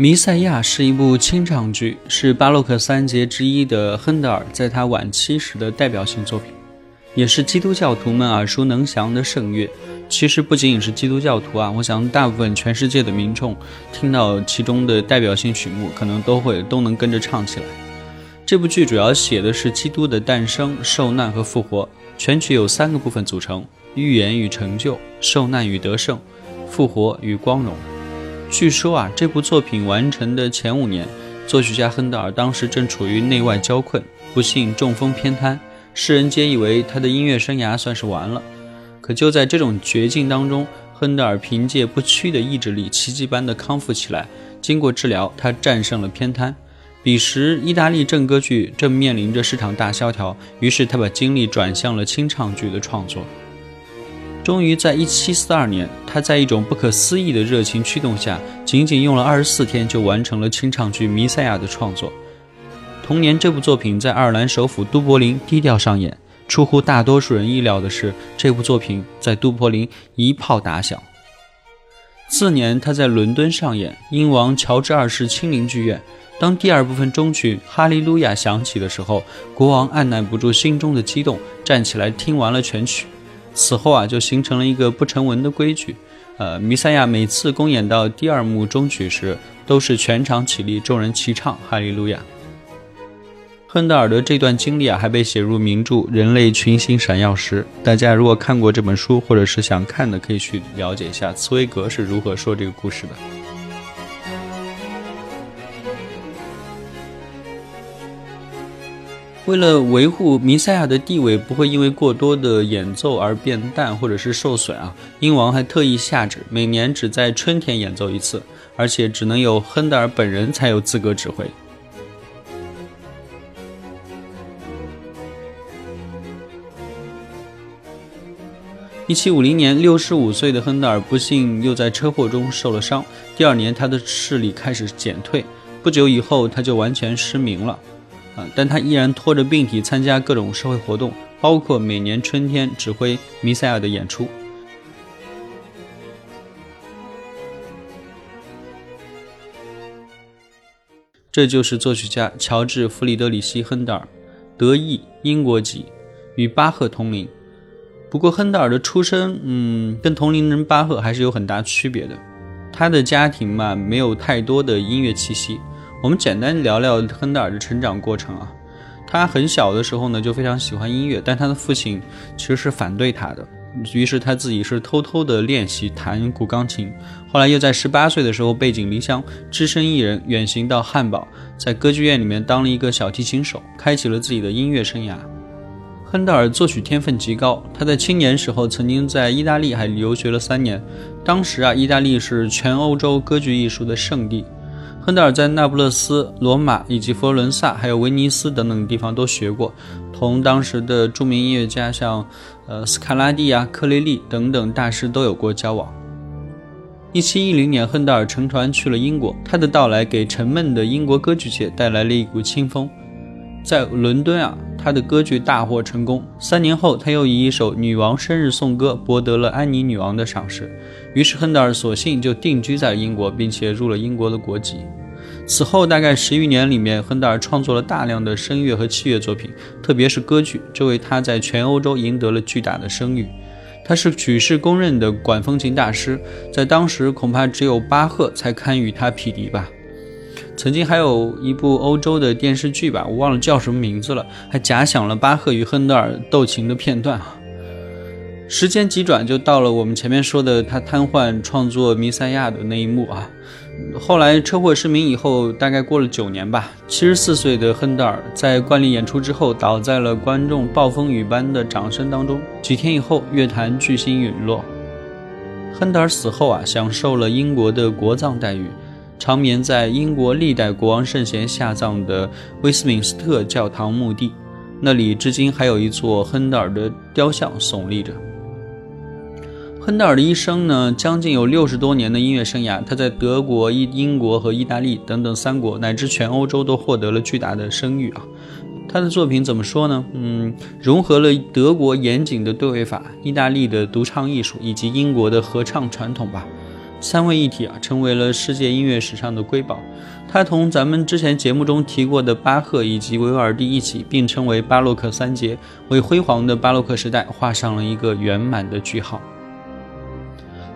弥赛亚》是一部清唱剧，是巴洛克三杰之一的亨德尔在他晚期时的代表性作品，也是基督教徒们耳熟能详的圣乐。其实不仅仅是基督教徒啊，我想大部分全世界的民众听到其中的代表性曲目，可能都会都能跟着唱起来。这部剧主要写的是基督的诞生、受难和复活，全曲有三个部分组成：预言与成就、受难与得胜、复活与光荣。据说啊，这部作品完成的前五年，作曲家亨德尔当时正处于内外交困，不幸中风偏瘫，世人皆以为他的音乐生涯算是完了。可就在这种绝境当中，亨德尔凭借不屈的意志力，奇迹般的康复起来。经过治疗，他战胜了偏瘫。彼时，意大利正歌剧正面临着市场大萧条，于是他把精力转向了清唱剧的创作。终于在1742年，他在一种不可思议的热情驱动下，仅仅用了24天就完成了清唱剧《弥赛亚》的创作。同年，这部作品在爱尔兰首府都柏林低调上演。出乎大多数人意料的是，这部作品在都柏林一炮打响。次年，他在伦敦上演英王乔治二世亲临剧院。当第二部分中曲《哈利路亚》响起的时候，国王按捺不住心中的激动，站起来听完了全曲。此后啊，就形成了一个不成文的规矩，呃，弥赛亚每次公演到第二幕终曲时，都是全场起立，众人齐唱哈利路亚。亨德尔的这段经历啊，还被写入名著《人类群星闪耀时》。大家如果看过这本书，或者是想看的，可以去了解一下茨威格是如何说这个故事的。为了维护弥赛亚的地位不会因为过多的演奏而变淡或者是受损啊，英王还特意下旨，每年只在春天演奏一次，而且只能有亨德尔本人才有资格指挥。一七五零年，六十五岁的亨德尔不幸又在车祸中受了伤，第二年他的视力开始减退，不久以后他就完全失明了。但他依然拖着病体参加各种社会活动，包括每年春天指挥《弥赛亚》的演出。这就是作曲家乔治·弗里德里希·亨德尔，德意英国籍，与巴赫同龄。不过，亨德尔的出身，嗯，跟同龄人巴赫还是有很大区别的。他的家庭嘛，没有太多的音乐气息。我们简单聊聊亨德尔的成长过程啊。他很小的时候呢，就非常喜欢音乐，但他的父亲其实是反对他的，于是他自己是偷偷的练习弹古钢琴。后来又在十八岁的时候背井离乡，只身一人远行到汉堡，在歌剧院里面当了一个小提琴手，开启了自己的音乐生涯。亨德尔作曲天分极高，他在青年时候曾经在意大利还留学了三年。当时啊，意大利是全欧洲歌剧艺术的圣地。亨德尔在那不勒斯、罗马以及佛罗伦萨，还有威尼斯等等地方都学过，同当时的著名音乐家像，呃斯卡拉蒂啊、克雷利等等大师都有过交往。一七一零年，亨德尔乘船去了英国，他的到来给沉闷的英国歌剧界带来了一股清风。在伦敦啊，他的歌剧大获成功。三年后，他又以一首《女王生日颂歌》博得了安妮女王的赏识。于是，亨德尔索性就定居在英国，并且入了英国的国籍。此后大概十余年里面，亨德尔创作了大量的声乐和器乐作品，特别是歌剧，这为他在全欧洲赢得了巨大的声誉。他是举世公认的管风琴大师，在当时恐怕只有巴赫才堪与他匹敌吧。曾经还有一部欧洲的电视剧吧，我忘了叫什么名字了，还假想了巴赫与亨德尔斗琴的片段啊。时间急转，就到了我们前面说的他瘫痪创作《弥赛亚》的那一幕啊。后来车祸失明以后，大概过了九年吧，七十四岁的亨德尔在惯例演出之后，倒在了观众暴风雨般的掌声当中。几天以后，乐坛巨星陨落。亨德尔死后啊，享受了英国的国葬待遇，长眠在英国历代国王圣贤下葬的威斯敏斯特教堂墓地，那里至今还有一座亨德尔的雕像耸立着。亨德尔的一生呢，将近有六十多年的音乐生涯，他在德国、英英国和意大利等等三国，乃至全欧洲都获得了巨大的声誉啊。他的作品怎么说呢？嗯，融合了德国严谨的对位法、意大利的独唱艺术以及英国的合唱传统吧，三位一体啊，成为了世界音乐史上的瑰宝。他同咱们之前节目中提过的巴赫以及维瓦尔第一起并称为巴洛克三杰，为辉煌的巴洛克时代画上了一个圆满的句号。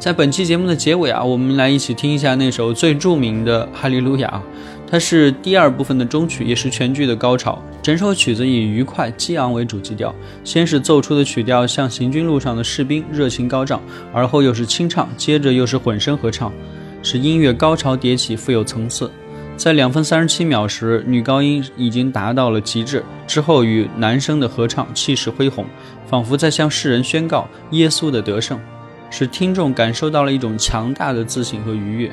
在本期节目的结尾啊，我们来一起听一下那首最著名的《哈利路亚》，它是第二部分的中曲，也是全剧的高潮。整首曲子以愉快激昂为主基调，先是奏出的曲调像行军路上的士兵，热情高涨，而后又是清唱，接着又是混声合唱，使音乐高潮迭起，富有层次。在两分三十七秒时，女高音已经达到了极致，之后与男声的合唱气势恢宏，仿佛在向世人宣告耶稣的得胜。使听众感受到了一种强大的自信和愉悦，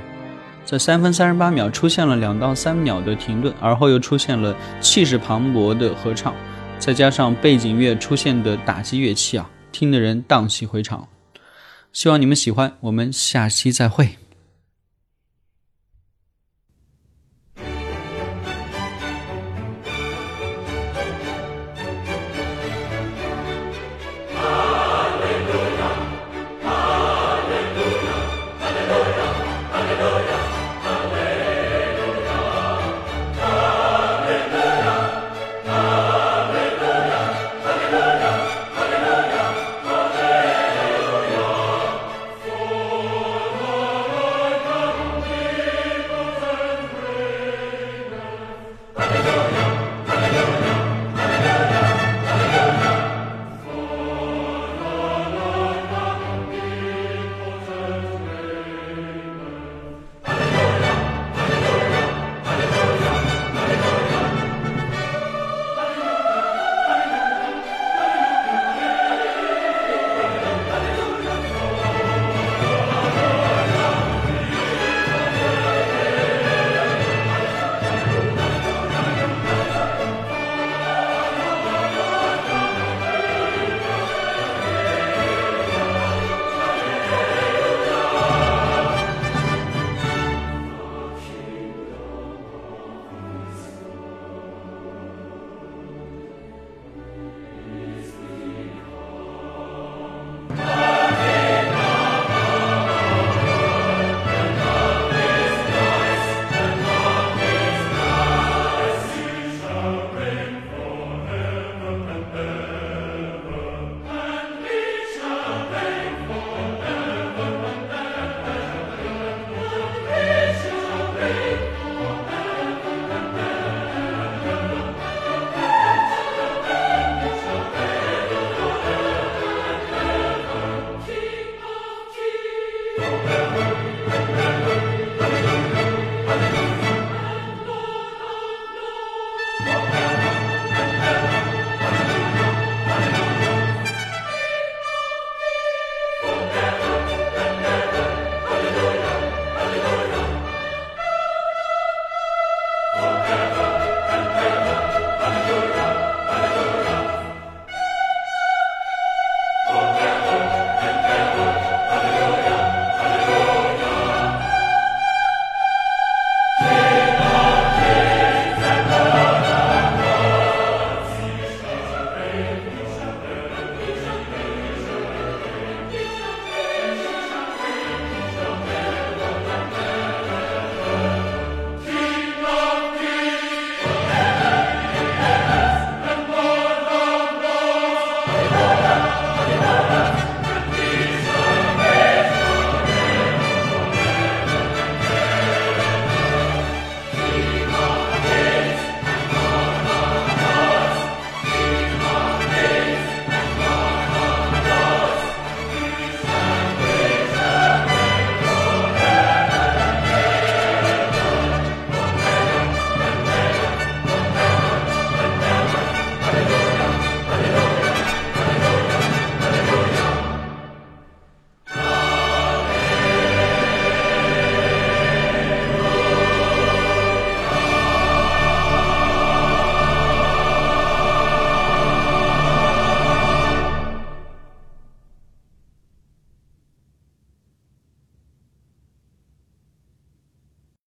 在三分三十八秒出现了两到三秒的停顿，而后又出现了气势磅礴的合唱，再加上背景乐出现的打击乐器啊，听的人荡气回肠。希望你们喜欢，我们下期再会。